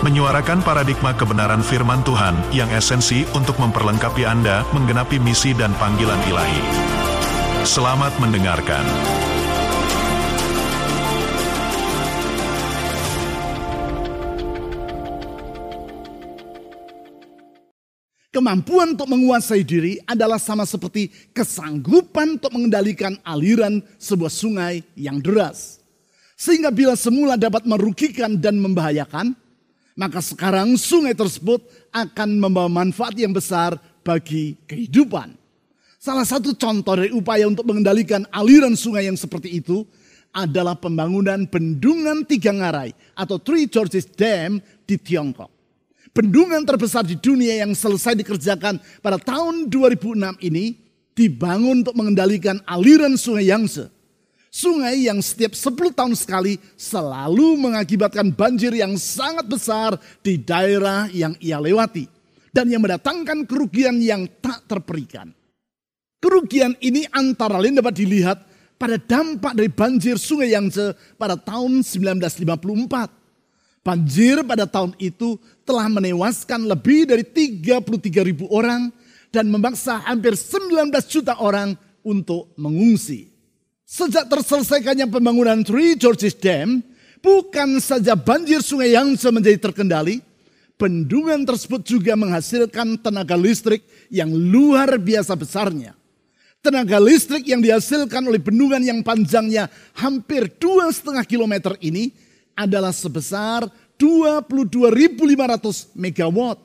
menyuarakan paradigma kebenaran firman Tuhan yang esensi untuk memperlengkapi Anda menggenapi misi dan panggilan ilahi. Selamat mendengarkan. Kemampuan untuk menguasai diri adalah sama seperti kesanggupan untuk mengendalikan aliran sebuah sungai yang deras. Sehingga bila semula dapat merugikan dan membahayakan, maka sekarang sungai tersebut akan membawa manfaat yang besar bagi kehidupan. Salah satu contoh dari upaya untuk mengendalikan aliran sungai yang seperti itu adalah pembangunan bendungan tiga ngarai atau Three Gorges Dam di Tiongkok. Bendungan terbesar di dunia yang selesai dikerjakan pada tahun 2006 ini dibangun untuk mengendalikan aliran sungai Yangtze. Sungai yang setiap 10 tahun sekali selalu mengakibatkan banjir yang sangat besar di daerah yang ia lewati. Dan yang mendatangkan kerugian yang tak terperikan. Kerugian ini antara lain dapat dilihat pada dampak dari banjir sungai Yangtze pada tahun 1954 Banjir pada tahun itu telah menewaskan lebih dari 33 ribu orang dan memaksa hampir 19 juta orang untuk mengungsi. Sejak terselesaikannya pembangunan Three Gorges Dam, bukan saja banjir sungai Yangtze menjadi terkendali, bendungan tersebut juga menghasilkan tenaga listrik yang luar biasa besarnya. Tenaga listrik yang dihasilkan oleh bendungan yang panjangnya hampir 2,5 kilometer ini adalah sebesar 22.500 megawatt.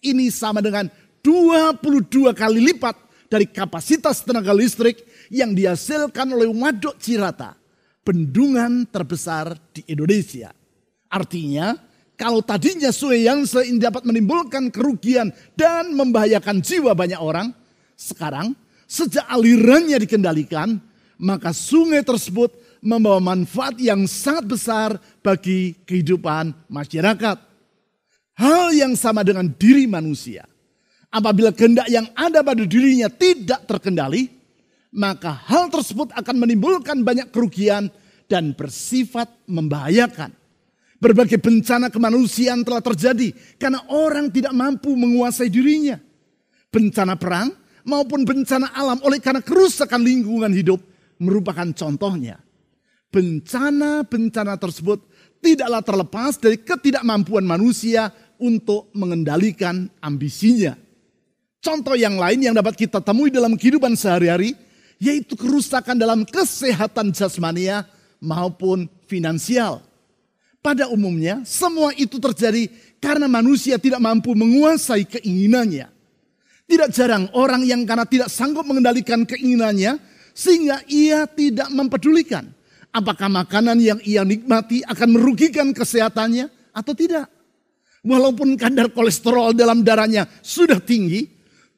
Ini sama dengan 22 kali lipat dari kapasitas tenaga listrik yang dihasilkan oleh Waduk Cirata, bendungan terbesar di Indonesia. Artinya, kalau tadinya sungai yang ini dapat menimbulkan kerugian dan membahayakan jiwa banyak orang, sekarang sejak alirannya dikendalikan, maka sungai tersebut membawa manfaat yang sangat besar bagi kehidupan masyarakat. Hal yang sama dengan diri manusia. Apabila kehendak yang ada pada dirinya tidak terkendali, maka hal tersebut akan menimbulkan banyak kerugian dan bersifat membahayakan. Berbagai bencana kemanusiaan telah terjadi karena orang tidak mampu menguasai dirinya. Bencana perang maupun bencana alam oleh karena kerusakan lingkungan hidup merupakan contohnya bencana-bencana tersebut tidaklah terlepas dari ketidakmampuan manusia untuk mengendalikan ambisinya. Contoh yang lain yang dapat kita temui dalam kehidupan sehari-hari yaitu kerusakan dalam kesehatan jasmania maupun finansial. Pada umumnya, semua itu terjadi karena manusia tidak mampu menguasai keinginannya. Tidak jarang orang yang karena tidak sanggup mengendalikan keinginannya, sehingga ia tidak mempedulikan Apakah makanan yang ia nikmati akan merugikan kesehatannya atau tidak? Walaupun kadar kolesterol dalam darahnya sudah tinggi,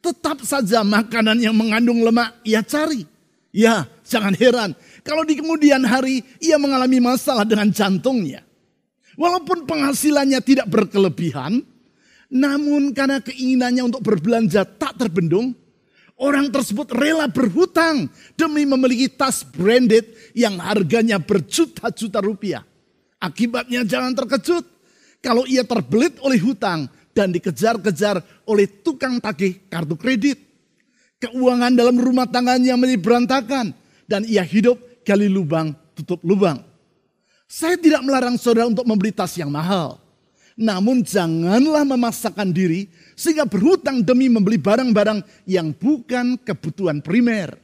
tetap saja makanan yang mengandung lemak ia cari. Ya, jangan heran kalau di kemudian hari ia mengalami masalah dengan jantungnya. Walaupun penghasilannya tidak berkelebihan, namun karena keinginannya untuk berbelanja tak terbendung, Orang tersebut rela berhutang demi memiliki tas branded yang harganya berjuta-juta rupiah. Akibatnya jangan terkejut kalau ia terbelit oleh hutang dan dikejar-kejar oleh tukang tagih kartu kredit. Keuangan dalam rumah tangganya menjadi berantakan dan ia hidup gali lubang tutup lubang. Saya tidak melarang saudara untuk membeli tas yang mahal. Namun janganlah memaksakan diri sehingga berhutang demi membeli barang-barang yang bukan kebutuhan primer.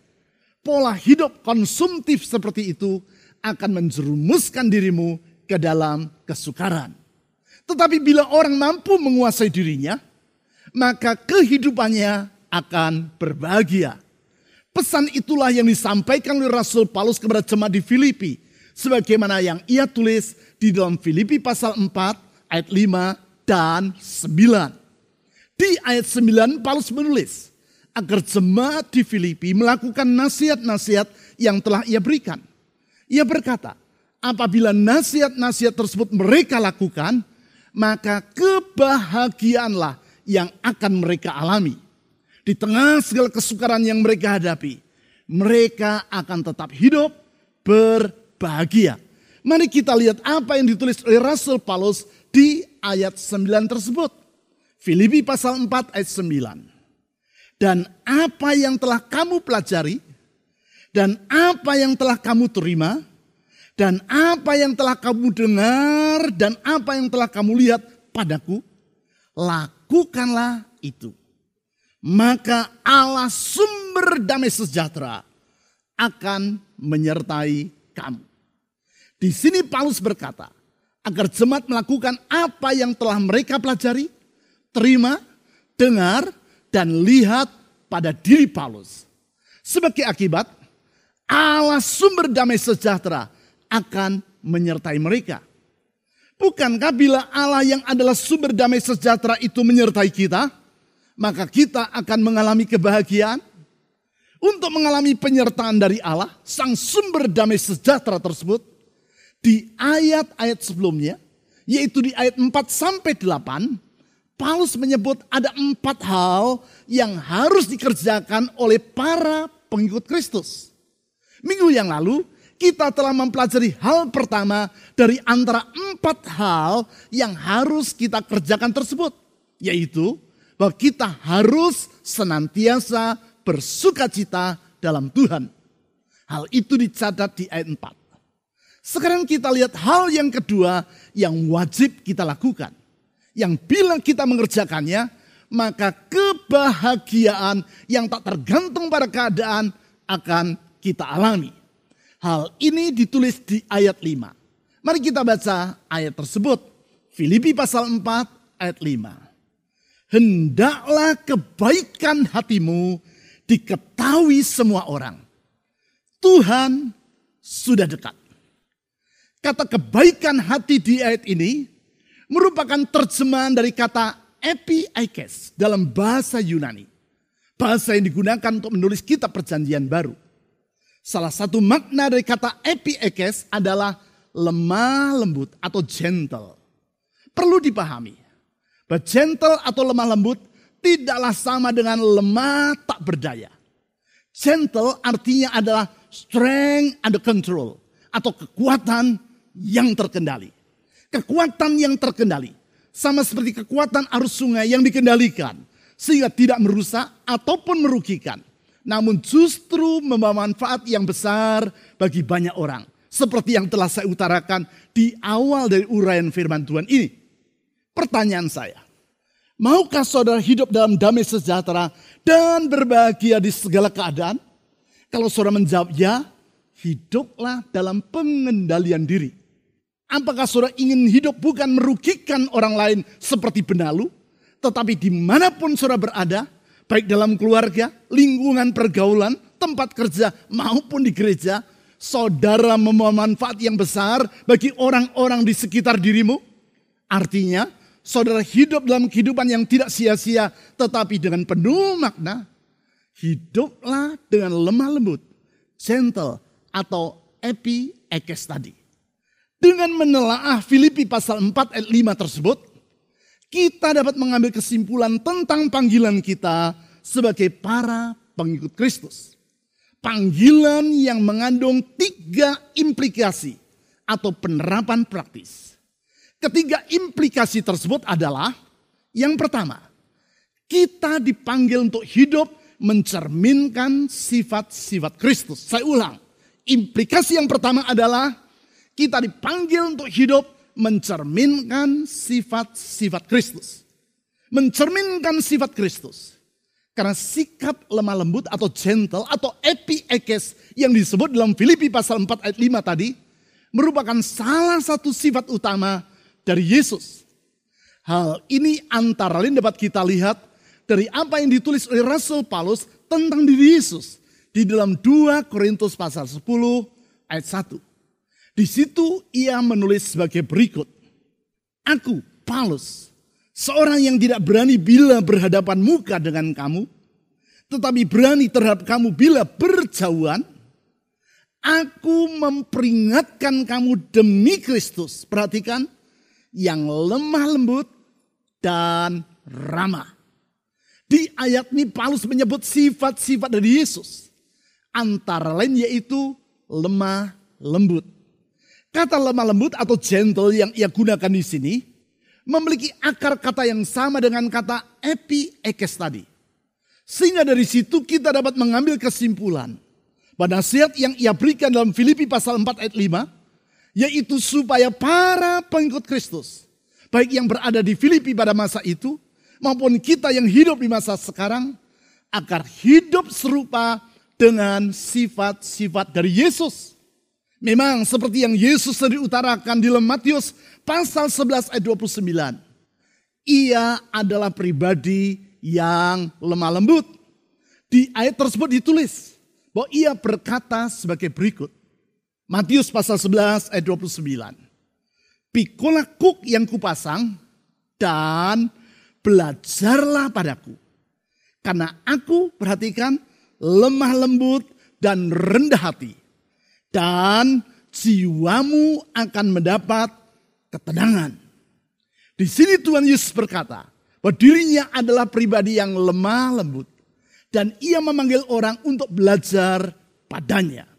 Pola hidup konsumtif seperti itu akan menjerumuskan dirimu ke dalam kesukaran. Tetapi bila orang mampu menguasai dirinya, maka kehidupannya akan berbahagia. Pesan itulah yang disampaikan oleh Rasul Paulus kepada jemaat di Filipi. Sebagaimana yang ia tulis di dalam Filipi pasal 4 ayat 5 dan 9. Di ayat 9 Paulus menulis, agar jemaat di Filipi melakukan nasihat-nasihat yang telah ia berikan. Ia berkata, apabila nasihat-nasihat tersebut mereka lakukan, maka kebahagiaanlah yang akan mereka alami. Di tengah segala kesukaran yang mereka hadapi, mereka akan tetap hidup berbahagia. Mari kita lihat apa yang ditulis oleh Rasul Paulus di ayat 9 tersebut. Filipi pasal 4 ayat 9. Dan apa yang telah kamu pelajari, dan apa yang telah kamu terima, dan apa yang telah kamu dengar, dan apa yang telah kamu lihat padaku, lakukanlah itu. Maka Allah sumber damai sejahtera akan menyertai kamu. Di sini Paulus berkata, agar jemaat melakukan apa yang telah mereka pelajari, terima, dengar, dan lihat pada diri Paulus. Sebagai akibat, Allah sumber damai sejahtera akan menyertai mereka. Bukankah bila Allah yang adalah sumber damai sejahtera itu menyertai kita, maka kita akan mengalami kebahagiaan? Untuk mengalami penyertaan dari Allah, sang sumber damai sejahtera tersebut, di ayat-ayat sebelumnya, yaitu di ayat 4 sampai 8, Paulus menyebut ada empat hal yang harus dikerjakan oleh para pengikut Kristus. Minggu yang lalu kita telah mempelajari hal pertama dari antara empat hal yang harus kita kerjakan tersebut. Yaitu bahwa kita harus senantiasa bersuka cita dalam Tuhan. Hal itu dicatat di ayat 4. Sekarang kita lihat hal yang kedua yang wajib kita lakukan yang bila kita mengerjakannya, maka kebahagiaan yang tak tergantung pada keadaan akan kita alami. Hal ini ditulis di ayat 5. Mari kita baca ayat tersebut. Filipi pasal 4 ayat 5. Hendaklah kebaikan hatimu diketahui semua orang. Tuhan sudah dekat. Kata kebaikan hati di ayat ini merupakan terjemahan dari kata epiikes dalam bahasa Yunani. Bahasa yang digunakan untuk menulis kitab perjanjian baru. Salah satu makna dari kata epiikes adalah lemah lembut atau gentle. Perlu dipahami bahwa gentle atau lemah lembut tidaklah sama dengan lemah tak berdaya. Gentle artinya adalah strength under control atau kekuatan yang terkendali. Kekuatan yang terkendali. Sama seperti kekuatan arus sungai yang dikendalikan. Sehingga tidak merusak ataupun merugikan. Namun justru membawa manfaat yang besar bagi banyak orang. Seperti yang telah saya utarakan di awal dari uraian firman Tuhan ini. Pertanyaan saya, maukah saudara hidup dalam damai sejahtera dan berbahagia di segala keadaan? Kalau saudara menjawab ya, hiduplah dalam pengendalian diri. Apakah saudara ingin hidup bukan merugikan orang lain seperti benalu? Tetapi di mana pun saudara berada, baik dalam keluarga, lingkungan pergaulan, tempat kerja maupun di gereja, saudara membawa manfaat yang besar bagi orang-orang di sekitar dirimu. Artinya, saudara hidup dalam kehidupan yang tidak sia-sia, tetapi dengan penuh makna. Hiduplah dengan lemah lembut, gentle, atau epi ekes tadi. Dengan menelaah Filipi pasal 4 ayat 5 tersebut, kita dapat mengambil kesimpulan tentang panggilan kita sebagai para pengikut Kristus. Panggilan yang mengandung tiga implikasi atau penerapan praktis. Ketiga implikasi tersebut adalah yang pertama, kita dipanggil untuk hidup mencerminkan sifat-sifat Kristus. Saya ulang, implikasi yang pertama adalah kita dipanggil untuk hidup mencerminkan sifat-sifat Kristus. Mencerminkan sifat Kristus. Karena sikap lemah lembut atau gentle atau epiekes yang disebut dalam Filipi pasal 4 ayat 5 tadi merupakan salah satu sifat utama dari Yesus. Hal ini antara lain dapat kita lihat dari apa yang ditulis oleh Rasul Paulus tentang diri Yesus di dalam 2 Korintus pasal 10 ayat 1. Di situ ia menulis sebagai berikut. Aku, Paulus, seorang yang tidak berani bila berhadapan muka dengan kamu, tetapi berani terhadap kamu bila berjauhan, aku memperingatkan kamu demi Kristus. Perhatikan, yang lemah lembut dan ramah. Di ayat ini Paulus menyebut sifat-sifat dari Yesus. Antara lain yaitu lemah lembut. Kata lemah lembut atau gentle yang ia gunakan di sini memiliki akar kata yang sama dengan kata epi ekes tadi. Sehingga dari situ kita dapat mengambil kesimpulan. Pada nasihat yang ia berikan dalam Filipi pasal 4 ayat 5. Yaitu supaya para pengikut Kristus. Baik yang berada di Filipi pada masa itu. Maupun kita yang hidup di masa sekarang. Agar hidup serupa dengan sifat-sifat dari Yesus. Memang seperti yang Yesus sendiri utarakan di dalam Matius pasal 11 ayat 29. Ia adalah pribadi yang lemah lembut. Di ayat tersebut ditulis bahwa ia berkata sebagai berikut. Matius pasal 11 ayat 29. Pikulah kuk yang kupasang dan belajarlah padaku. Karena aku perhatikan lemah lembut dan rendah hati. Dan jiwamu akan mendapat ketenangan. Di sini Tuhan Yesus berkata, bahwa dirinya adalah pribadi yang lemah lembut. Dan ia memanggil orang untuk belajar padanya.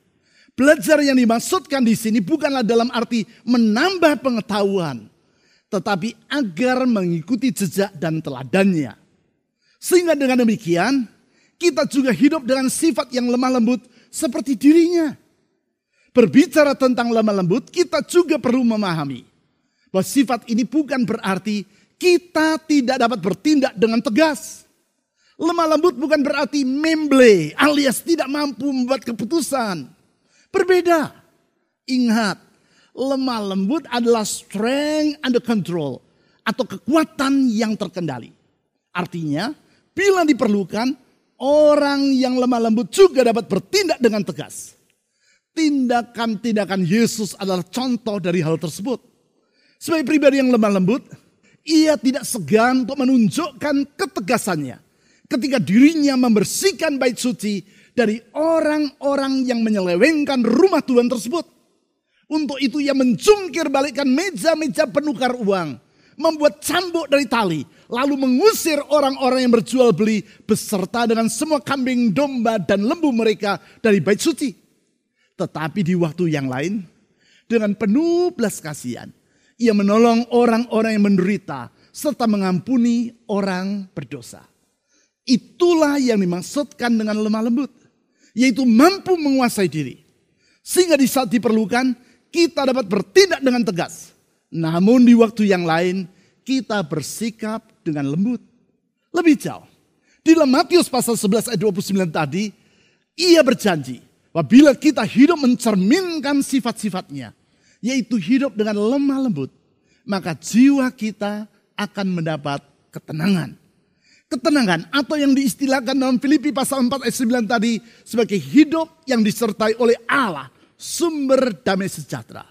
Belajar yang dimaksudkan di sini bukanlah dalam arti menambah pengetahuan. Tetapi agar mengikuti jejak dan teladannya. Sehingga dengan demikian kita juga hidup dengan sifat yang lemah lembut seperti dirinya. Berbicara tentang lemah lembut kita juga perlu memahami. Bahwa sifat ini bukan berarti kita tidak dapat bertindak dengan tegas. Lemah lembut bukan berarti memble alias tidak mampu membuat keputusan. Berbeda. Ingat, lemah lembut adalah strength under control atau kekuatan yang terkendali. Artinya, bila diperlukan, orang yang lemah lembut juga dapat bertindak dengan tegas. Tindakan-tindakan Yesus adalah contoh dari hal tersebut. Sebagai pribadi yang lemah lembut, ia tidak segan untuk menunjukkan ketegasannya ketika dirinya membersihkan bait suci dari orang-orang yang menyelewengkan rumah Tuhan tersebut. Untuk itu ia mencungkir balikkan meja-meja penukar uang. Membuat cambuk dari tali. Lalu mengusir orang-orang yang berjual beli beserta dengan semua kambing, domba, dan lembu mereka dari bait suci. Tetapi di waktu yang lain, dengan penuh belas kasihan, ia menolong orang-orang yang menderita serta mengampuni orang berdosa. Itulah yang dimaksudkan dengan lemah lembut, yaitu mampu menguasai diri. Sehingga di saat diperlukan, kita dapat bertindak dengan tegas. Namun di waktu yang lain, kita bersikap dengan lembut. Lebih jauh. Di dalam Matius pasal 11 ayat 29 tadi, ia berjanji, apabila kita hidup mencerminkan sifat-sifatnya, yaitu hidup dengan lemah lembut, maka jiwa kita akan mendapat ketenangan. Ketenangan atau yang diistilahkan dalam Filipi pasal 4 ayat 9 tadi sebagai hidup yang disertai oleh Allah, sumber damai sejahtera.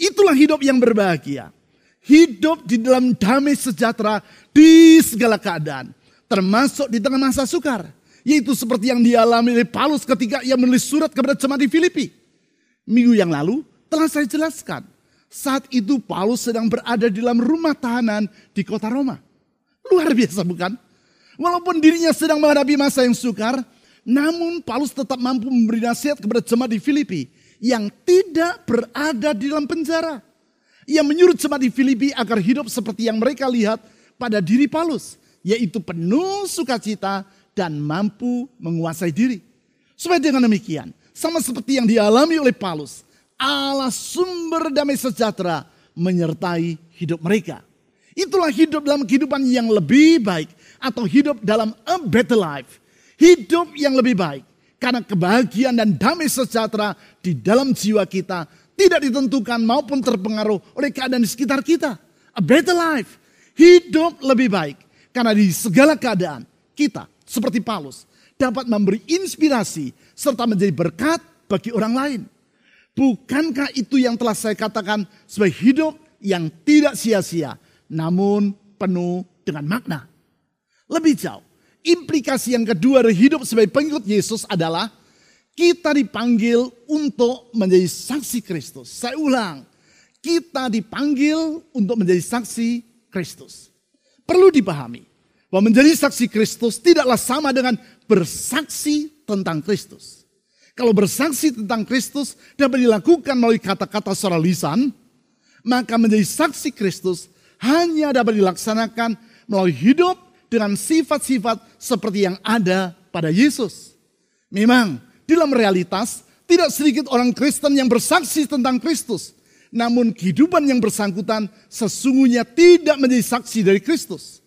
Itulah hidup yang berbahagia. Hidup di dalam damai sejahtera di segala keadaan. Termasuk di tengah masa sukar. Yaitu seperti yang dialami oleh Paulus ketika ia menulis surat kepada jemaat di Filipi. Minggu yang lalu telah saya jelaskan. Saat itu Paulus sedang berada di dalam rumah tahanan di kota Roma. Luar biasa bukan? Walaupun dirinya sedang menghadapi masa yang sukar, namun Paulus tetap mampu memberi nasihat kepada jemaat di Filipi yang tidak berada di dalam penjara. Ia menyuruh jemaat di Filipi agar hidup seperti yang mereka lihat pada diri Paulus, yaitu penuh sukacita dan mampu menguasai diri. Supaya dengan demikian, sama seperti yang dialami oleh Paulus, Allah sumber damai sejahtera menyertai hidup mereka. Itulah hidup dalam kehidupan yang lebih baik atau hidup dalam a better life. Hidup yang lebih baik. Karena kebahagiaan dan damai sejahtera di dalam jiwa kita tidak ditentukan maupun terpengaruh oleh keadaan di sekitar kita. A better life. Hidup lebih baik. Karena di segala keadaan kita seperti Paulus dapat memberi inspirasi serta menjadi berkat bagi orang lain. Bukankah itu yang telah saya katakan sebagai hidup yang tidak sia-sia, namun penuh dengan makna? Lebih jauh, implikasi yang kedua dari hidup sebagai pengikut Yesus adalah kita dipanggil untuk menjadi saksi Kristus. Saya ulang, kita dipanggil untuk menjadi saksi Kristus. Perlu dipahami bahwa menjadi saksi Kristus tidaklah sama dengan bersaksi tentang Kristus. Kalau bersaksi tentang Kristus dapat dilakukan melalui kata-kata secara lisan, maka menjadi saksi Kristus hanya dapat dilaksanakan melalui hidup dengan sifat-sifat seperti yang ada pada Yesus. Memang dalam realitas tidak sedikit orang Kristen yang bersaksi tentang Kristus. Namun kehidupan yang bersangkutan sesungguhnya tidak menjadi saksi dari Kristus.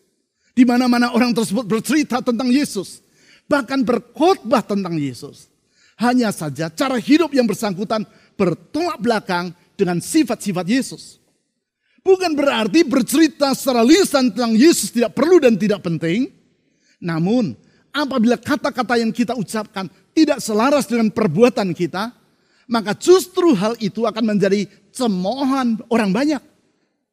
Di mana-mana orang tersebut bercerita tentang Yesus. Bahkan berkhotbah tentang Yesus. Hanya saja cara hidup yang bersangkutan bertolak belakang dengan sifat-sifat Yesus. Bukan berarti bercerita secara lisan tentang Yesus tidak perlu dan tidak penting. Namun, apabila kata-kata yang kita ucapkan tidak selaras dengan perbuatan kita, maka justru hal itu akan menjadi cemoohan orang banyak.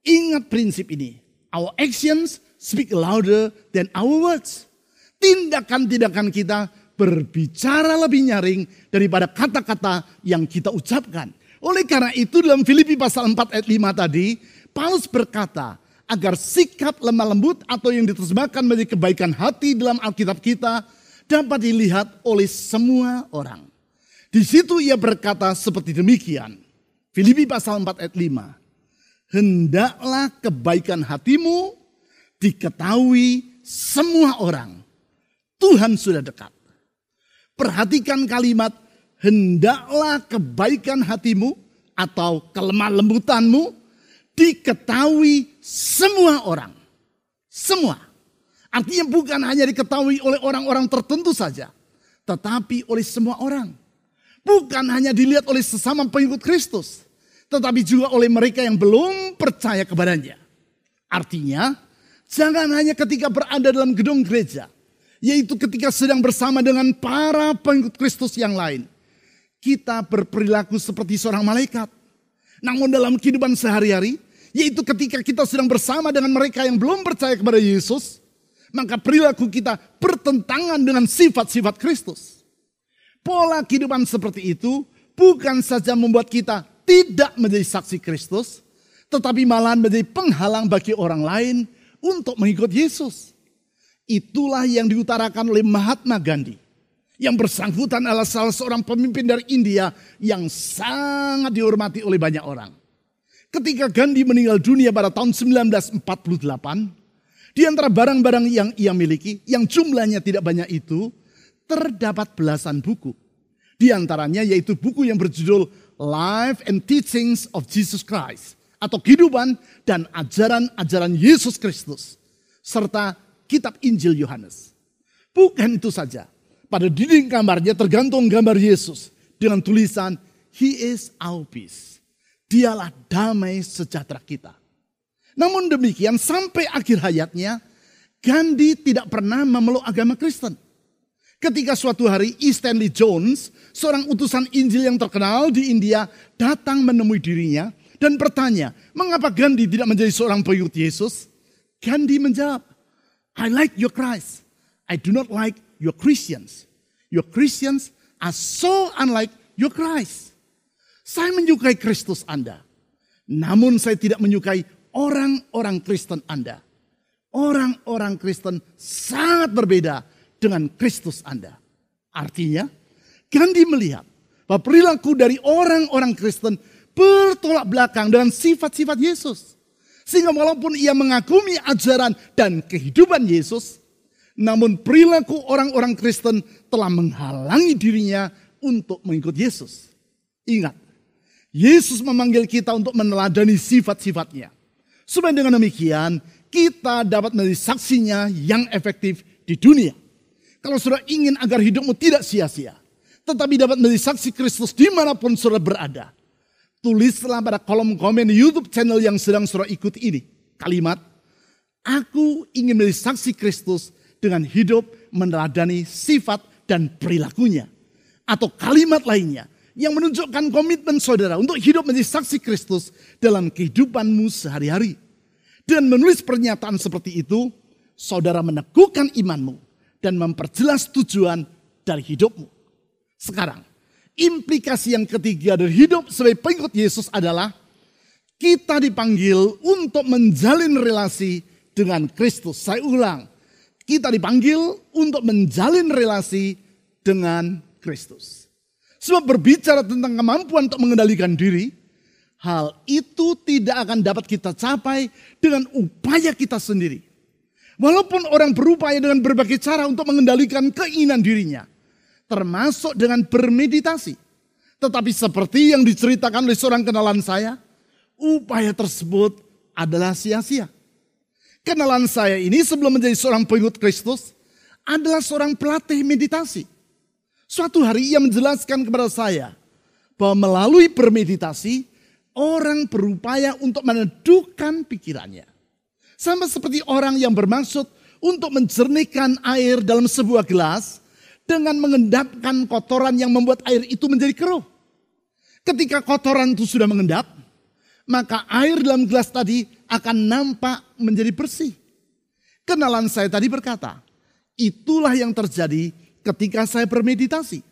Ingat prinsip ini. Our actions speak louder than our words. Tindakan-tindakan kita berbicara lebih nyaring daripada kata-kata yang kita ucapkan. Oleh karena itu dalam Filipi pasal 4 ayat 5 tadi, Paulus berkata, agar sikap lemah lembut atau yang diterjemahkan menjadi kebaikan hati dalam Alkitab kita dapat dilihat oleh semua orang. Di situ ia berkata seperti demikian. Filipi pasal 4 ayat 5. Hendaklah kebaikan hatimu diketahui semua orang. Tuhan sudah dekat. Perhatikan kalimat hendaklah kebaikan hatimu atau kelemah lembutanmu diketahui semua orang. Semua. Artinya bukan hanya diketahui oleh orang-orang tertentu saja. Tetapi oleh semua orang. Bukan hanya dilihat oleh sesama pengikut Kristus. Tetapi juga oleh mereka yang belum percaya kepadanya. Artinya, jangan hanya ketika berada dalam gedung gereja. Yaitu ketika sedang bersama dengan para pengikut Kristus yang lain. Kita berperilaku seperti seorang malaikat. Namun dalam kehidupan sehari-hari, yaitu ketika kita sedang bersama dengan mereka yang belum percaya kepada Yesus, maka perilaku kita bertentangan dengan sifat-sifat Kristus. Pola kehidupan seperti itu bukan saja membuat kita tidak menjadi saksi Kristus, tetapi malah menjadi penghalang bagi orang lain untuk mengikut Yesus. Itulah yang diutarakan oleh Mahatma Gandhi. Yang bersangkutan adalah salah seorang pemimpin dari India yang sangat dihormati oleh banyak orang. Ketika Gandhi meninggal dunia pada tahun 1948, di antara barang-barang yang ia miliki, yang jumlahnya tidak banyak itu, terdapat belasan buku. Di antaranya yaitu buku yang berjudul Life and Teachings of Jesus Christ. Atau kehidupan dan ajaran-ajaran Yesus Kristus. Serta kitab Injil Yohanes. Bukan itu saja. Pada dinding kamarnya tergantung gambar Yesus. Dengan tulisan, He is our peace. Dialah damai sejahtera kita. Namun demikian sampai akhir hayatnya Gandhi tidak pernah memeluk agama Kristen. Ketika suatu hari E. Stanley Jones, seorang utusan Injil yang terkenal di India, datang menemui dirinya dan bertanya, mengapa Gandhi tidak menjadi seorang pengikut Yesus? Gandhi menjawab, I like your Christ. I do not like your Christians. Your Christians are so unlike your Christ. Saya menyukai Kristus Anda. Namun saya tidak menyukai orang-orang Kristen Anda. Orang-orang Kristen sangat berbeda dengan Kristus Anda. Artinya, Gandhi melihat bahwa perilaku dari orang-orang Kristen bertolak belakang dengan sifat-sifat Yesus. Sehingga walaupun ia mengagumi ajaran dan kehidupan Yesus, namun perilaku orang-orang Kristen telah menghalangi dirinya untuk mengikut Yesus. Ingat, Yesus memanggil kita untuk meneladani sifat-sifatnya. Supaya dengan demikian kita dapat menjadi saksinya yang efektif di dunia. Kalau saudara ingin agar hidupmu tidak sia-sia. Tetapi dapat menjadi saksi Kristus di mana pun saudara berada. Tulislah pada kolom komen di Youtube channel yang sedang saudara ikuti ini. Kalimat, aku ingin menjadi saksi Kristus dengan hidup meneladani sifat dan perilakunya. Atau kalimat lainnya, yang menunjukkan komitmen saudara untuk hidup menjadi saksi Kristus dalam kehidupanmu sehari-hari. Dan menulis pernyataan seperti itu, saudara meneguhkan imanmu dan memperjelas tujuan dari hidupmu. Sekarang, implikasi yang ketiga dari hidup sebagai pengikut Yesus adalah kita dipanggil untuk menjalin relasi dengan Kristus. Saya ulang, kita dipanggil untuk menjalin relasi dengan Kristus. Sebab berbicara tentang kemampuan untuk mengendalikan diri, hal itu tidak akan dapat kita capai dengan upaya kita sendiri. Walaupun orang berupaya dengan berbagai cara untuk mengendalikan keinginan dirinya, termasuk dengan bermeditasi. Tetapi seperti yang diceritakan oleh seorang kenalan saya, upaya tersebut adalah sia-sia. Kenalan saya ini sebelum menjadi seorang pengikut Kristus adalah seorang pelatih meditasi. Suatu hari ia menjelaskan kepada saya bahwa melalui bermeditasi orang berupaya untuk meneduhkan pikirannya. Sama seperti orang yang bermaksud untuk menjernihkan air dalam sebuah gelas dengan mengendapkan kotoran yang membuat air itu menjadi keruh. Ketika kotoran itu sudah mengendap, maka air dalam gelas tadi akan nampak menjadi bersih. Kenalan saya tadi berkata, itulah yang terjadi ketika saya bermeditasi.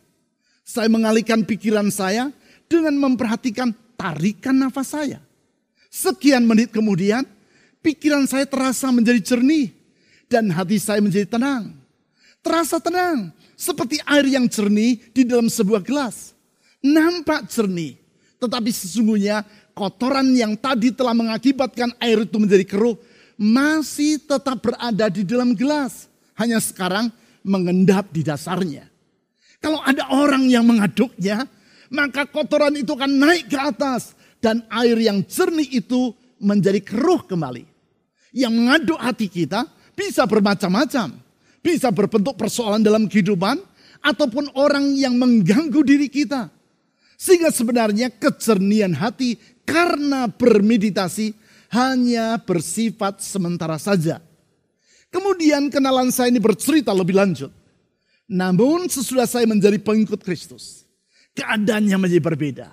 Saya mengalihkan pikiran saya dengan memperhatikan tarikan nafas saya. Sekian menit kemudian, pikiran saya terasa menjadi jernih dan hati saya menjadi tenang. Terasa tenang, seperti air yang jernih di dalam sebuah gelas. Nampak jernih, tetapi sesungguhnya kotoran yang tadi telah mengakibatkan air itu menjadi keruh masih tetap berada di dalam gelas. Hanya sekarang mengendap di dasarnya. Kalau ada orang yang mengaduknya, maka kotoran itu akan naik ke atas dan air yang jernih itu menjadi keruh kembali. Yang mengaduk hati kita bisa bermacam-macam. Bisa berbentuk persoalan dalam kehidupan ataupun orang yang mengganggu diri kita. Sehingga sebenarnya kejernihan hati karena bermeditasi hanya bersifat sementara saja. Kemudian kenalan saya ini bercerita lebih lanjut. Namun sesudah saya menjadi pengikut Kristus, keadaannya menjadi berbeda.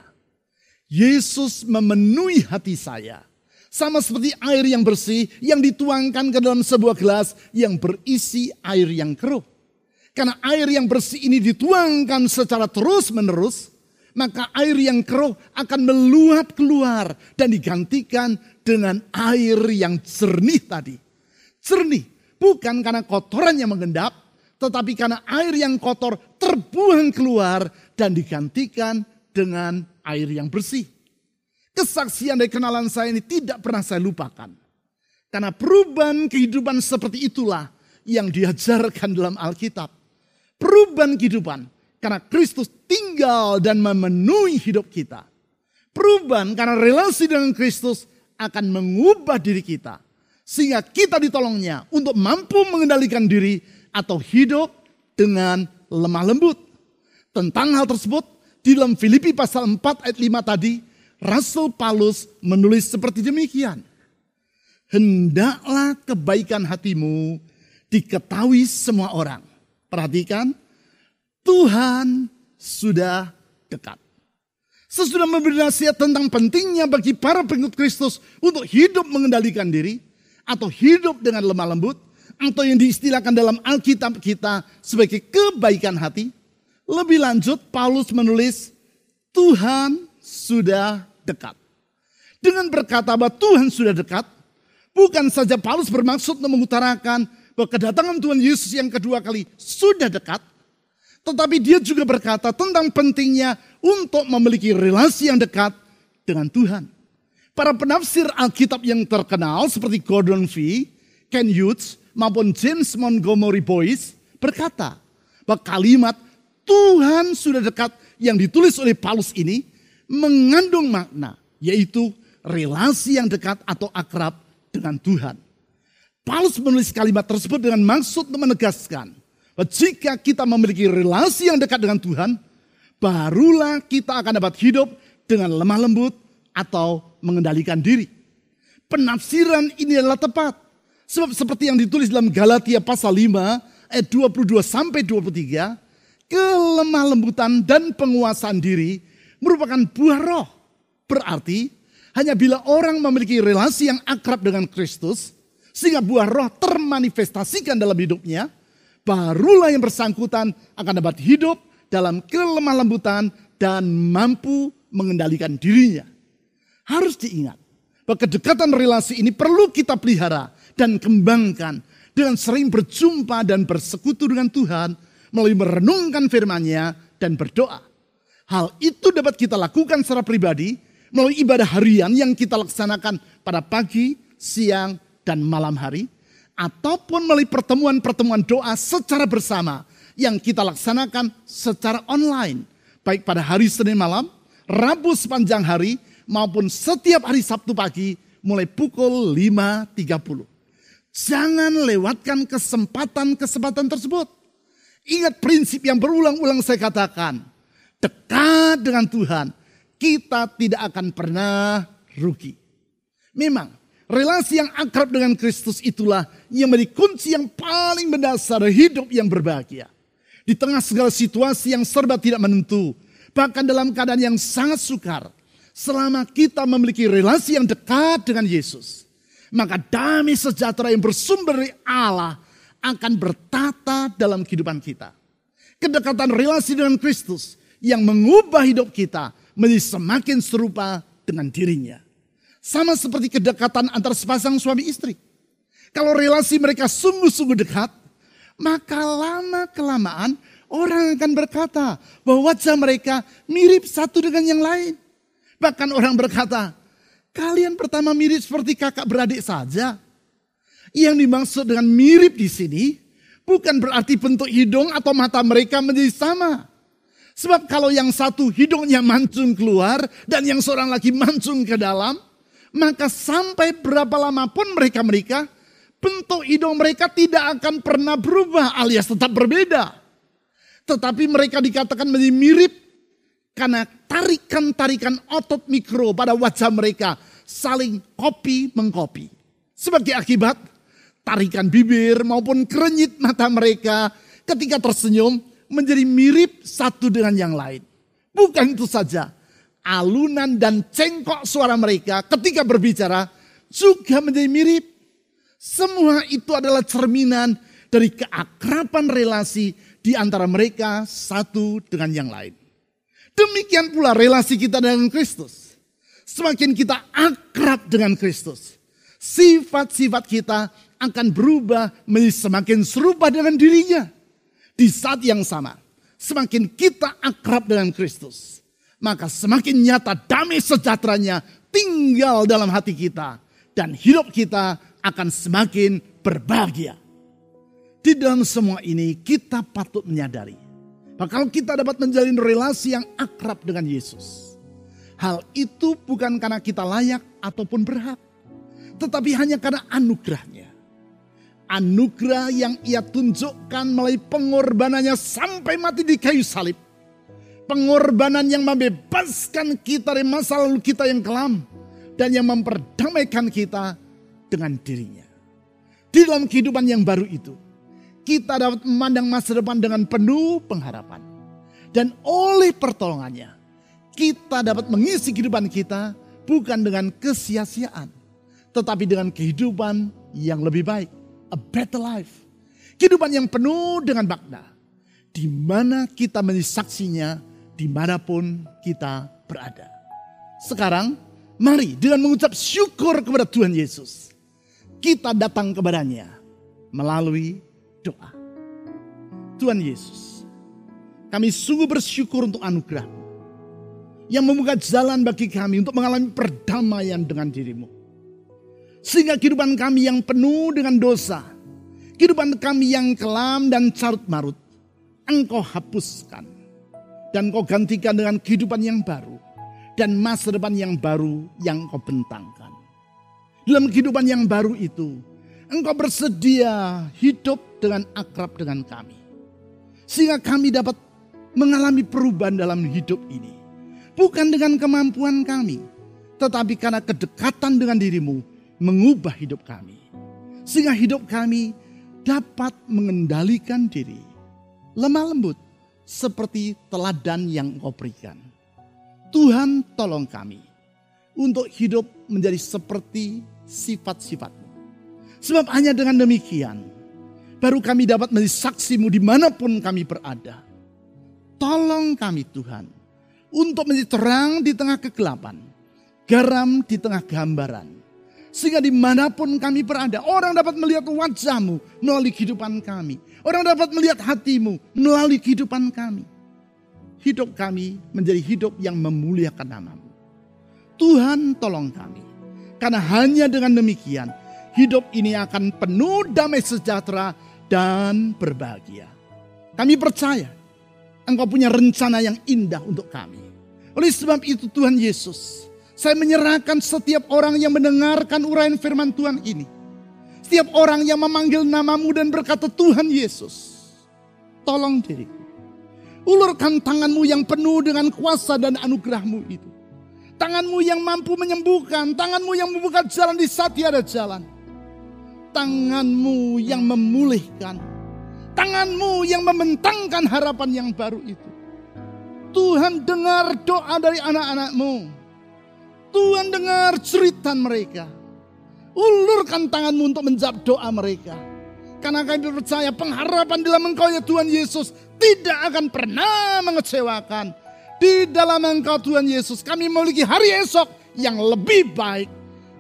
Yesus memenuhi hati saya. Sama seperti air yang bersih yang dituangkan ke dalam sebuah gelas yang berisi air yang keruh. Karena air yang bersih ini dituangkan secara terus menerus, maka air yang keruh akan meluap keluar dan digantikan dengan air yang jernih tadi. Jernih Bukan karena kotoran yang mengendap, tetapi karena air yang kotor terbuang keluar dan digantikan dengan air yang bersih. Kesaksian dari kenalan saya ini tidak pernah saya lupakan. Karena perubahan kehidupan seperti itulah yang diajarkan dalam Alkitab. Perubahan kehidupan karena Kristus tinggal dan memenuhi hidup kita. Perubahan karena relasi dengan Kristus akan mengubah diri kita sehingga kita ditolongnya untuk mampu mengendalikan diri atau hidup dengan lemah lembut. Tentang hal tersebut, di dalam Filipi pasal 4 ayat 5 tadi, Rasul Paulus menulis seperti demikian. Hendaklah kebaikan hatimu diketahui semua orang. Perhatikan, Tuhan sudah dekat. Sesudah memberi nasihat tentang pentingnya bagi para pengikut Kristus untuk hidup mengendalikan diri, atau hidup dengan lemah lembut atau yang diistilahkan dalam Alkitab kita sebagai kebaikan hati. Lebih lanjut Paulus menulis Tuhan sudah dekat. Dengan berkata bahwa Tuhan sudah dekat, bukan saja Paulus bermaksud mengutarakan bahwa kedatangan Tuhan Yesus yang kedua kali sudah dekat, tetapi dia juga berkata tentang pentingnya untuk memiliki relasi yang dekat dengan Tuhan. Para penafsir Alkitab yang terkenal seperti Gordon V, Ken Hughes, maupun James Montgomery Boyce berkata bahwa kalimat Tuhan sudah dekat yang ditulis oleh Paulus ini mengandung makna yaitu relasi yang dekat atau akrab dengan Tuhan. Paulus menulis kalimat tersebut dengan maksud menegaskan bahwa jika kita memiliki relasi yang dekat dengan Tuhan, barulah kita akan dapat hidup dengan lemah lembut, atau mengendalikan diri. Penafsiran ini adalah tepat. Sebab seperti yang ditulis dalam Galatia pasal 5 ayat 22 sampai 23, kelemah lembutan dan penguasaan diri merupakan buah roh. Berarti hanya bila orang memiliki relasi yang akrab dengan Kristus, sehingga buah roh termanifestasikan dalam hidupnya, barulah yang bersangkutan akan dapat hidup dalam kelemah lembutan dan mampu mengendalikan dirinya. Harus diingat bahwa kedekatan relasi ini perlu kita pelihara dan kembangkan dengan sering berjumpa dan bersekutu dengan Tuhan melalui merenungkan firman-Nya dan berdoa. Hal itu dapat kita lakukan secara pribadi melalui ibadah harian yang kita laksanakan pada pagi, siang, dan malam hari. Ataupun melalui pertemuan-pertemuan doa secara bersama yang kita laksanakan secara online. Baik pada hari Senin malam, Rabu sepanjang hari, maupun setiap hari Sabtu pagi mulai pukul 5.30. Jangan lewatkan kesempatan-kesempatan tersebut. Ingat prinsip yang berulang-ulang saya katakan. Dekat dengan Tuhan, kita tidak akan pernah rugi. Memang, relasi yang akrab dengan Kristus itulah yang menjadi kunci yang paling mendasar hidup yang berbahagia. Di tengah segala situasi yang serba tidak menentu, bahkan dalam keadaan yang sangat sukar, selama kita memiliki relasi yang dekat dengan Yesus, maka damai sejahtera yang bersumber dari Allah akan bertata dalam kehidupan kita. Kedekatan relasi dengan Kristus yang mengubah hidup kita menjadi semakin serupa dengan dirinya. Sama seperti kedekatan antar sepasang suami istri. Kalau relasi mereka sungguh-sungguh dekat, maka lama-kelamaan orang akan berkata bahwa wajah mereka mirip satu dengan yang lain. Bahkan orang berkata, kalian pertama mirip seperti kakak beradik saja. Yang dimaksud dengan mirip di sini bukan berarti bentuk hidung atau mata mereka menjadi sama. Sebab kalau yang satu hidungnya mancung keluar dan yang seorang lagi mancung ke dalam, maka sampai berapa lama pun mereka mereka bentuk hidung mereka tidak akan pernah berubah alias tetap berbeda. Tetapi mereka dikatakan menjadi mirip karena tarikan-tarikan otot mikro pada wajah mereka saling kopi mengkopi. Sebagai akibat, tarikan bibir maupun kerenyit mata mereka ketika tersenyum menjadi mirip satu dengan yang lain. Bukan itu saja, alunan dan cengkok suara mereka ketika berbicara juga menjadi mirip. Semua itu adalah cerminan dari keakraban relasi di antara mereka satu dengan yang lain. Demikian pula relasi kita dengan Kristus. Semakin kita akrab dengan Kristus, sifat-sifat kita akan berubah menjadi semakin serupa dengan dirinya. Di saat yang sama, semakin kita akrab dengan Kristus, maka semakin nyata damai sejahteranya tinggal dalam hati kita. Dan hidup kita akan semakin berbahagia. Di dalam semua ini kita patut menyadari maka kalau kita dapat menjalin relasi yang akrab dengan Yesus. Hal itu bukan karena kita layak ataupun berhak. Tetapi hanya karena anugerahnya. Anugerah yang ia tunjukkan melalui pengorbanannya sampai mati di kayu salib. Pengorbanan yang membebaskan kita dari masa lalu kita yang kelam. Dan yang memperdamaikan kita dengan dirinya. Di dalam kehidupan yang baru itu kita dapat memandang masa depan dengan penuh pengharapan. Dan oleh pertolongannya, kita dapat mengisi kehidupan kita bukan dengan kesia-siaan, tetapi dengan kehidupan yang lebih baik. A better life. Kehidupan yang penuh dengan makna. Di mana kita menjadi saksinya di mana pun kita berada. Sekarang, mari dengan mengucap syukur kepada Tuhan Yesus. Kita datang kepadanya melalui doa. Tuhan Yesus, kami sungguh bersyukur untuk anugerah yang membuka jalan bagi kami untuk mengalami perdamaian dengan dirimu. Sehingga kehidupan kami yang penuh dengan dosa, kehidupan kami yang kelam dan carut marut, engkau hapuskan. Dan kau gantikan dengan kehidupan yang baru dan masa depan yang baru yang kau bentangkan. Dalam kehidupan yang baru itu, engkau bersedia hidup dengan akrab dengan kami. Sehingga kami dapat mengalami perubahan dalam hidup ini. Bukan dengan kemampuan kami, tetapi karena kedekatan dengan dirimu mengubah hidup kami. Sehingga hidup kami dapat mengendalikan diri. Lemah lembut seperti teladan yang kau berikan. Tuhan tolong kami untuk hidup menjadi seperti sifat-sifatmu. Sebab hanya dengan demikian baru kami dapat menjadi saksimu di mana pun kami berada. Tolong kami Tuhan, untuk menjadi terang di tengah kegelapan, garam di tengah gambaran. Sehingga di mana pun kami berada, orang dapat melihat wajahmu melalui kehidupan kami. Orang dapat melihat hatimu melalui kehidupan kami. Hidup kami menjadi hidup yang memuliakan namamu. Tuhan tolong kami. Karena hanya dengan demikian, hidup ini akan penuh damai sejahtera dan berbahagia. Kami percaya Engkau punya rencana yang indah untuk kami. Oleh sebab itu Tuhan Yesus, saya menyerahkan setiap orang yang mendengarkan uraian firman Tuhan ini. Setiap orang yang memanggil namamu dan berkata Tuhan Yesus. Tolong diriku. Ulurkan tanganmu yang penuh dengan kuasa dan anugerahmu itu. Tanganmu yang mampu menyembuhkan. Tanganmu yang membuka jalan di saat tiada jalan. Tanganmu yang memulihkan. Tanganmu yang membentangkan harapan yang baru itu. Tuhan dengar doa dari anak-anakmu. Tuhan dengar cerita mereka. Ulurkan tanganmu untuk menjawab doa mereka. Karena kami percaya pengharapan dalam engkau ya Tuhan Yesus tidak akan pernah mengecewakan. Di dalam engkau Tuhan Yesus kami memiliki hari esok yang lebih baik.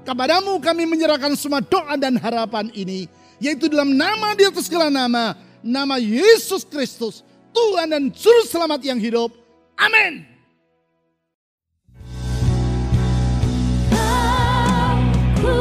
Kepadamu kami menyerahkan semua doa dan harapan ini. Yaitu dalam nama di atas segala nama. Nama Yesus Kristus. Tuhan dan Juru Selamat yang hidup. Amin. Aku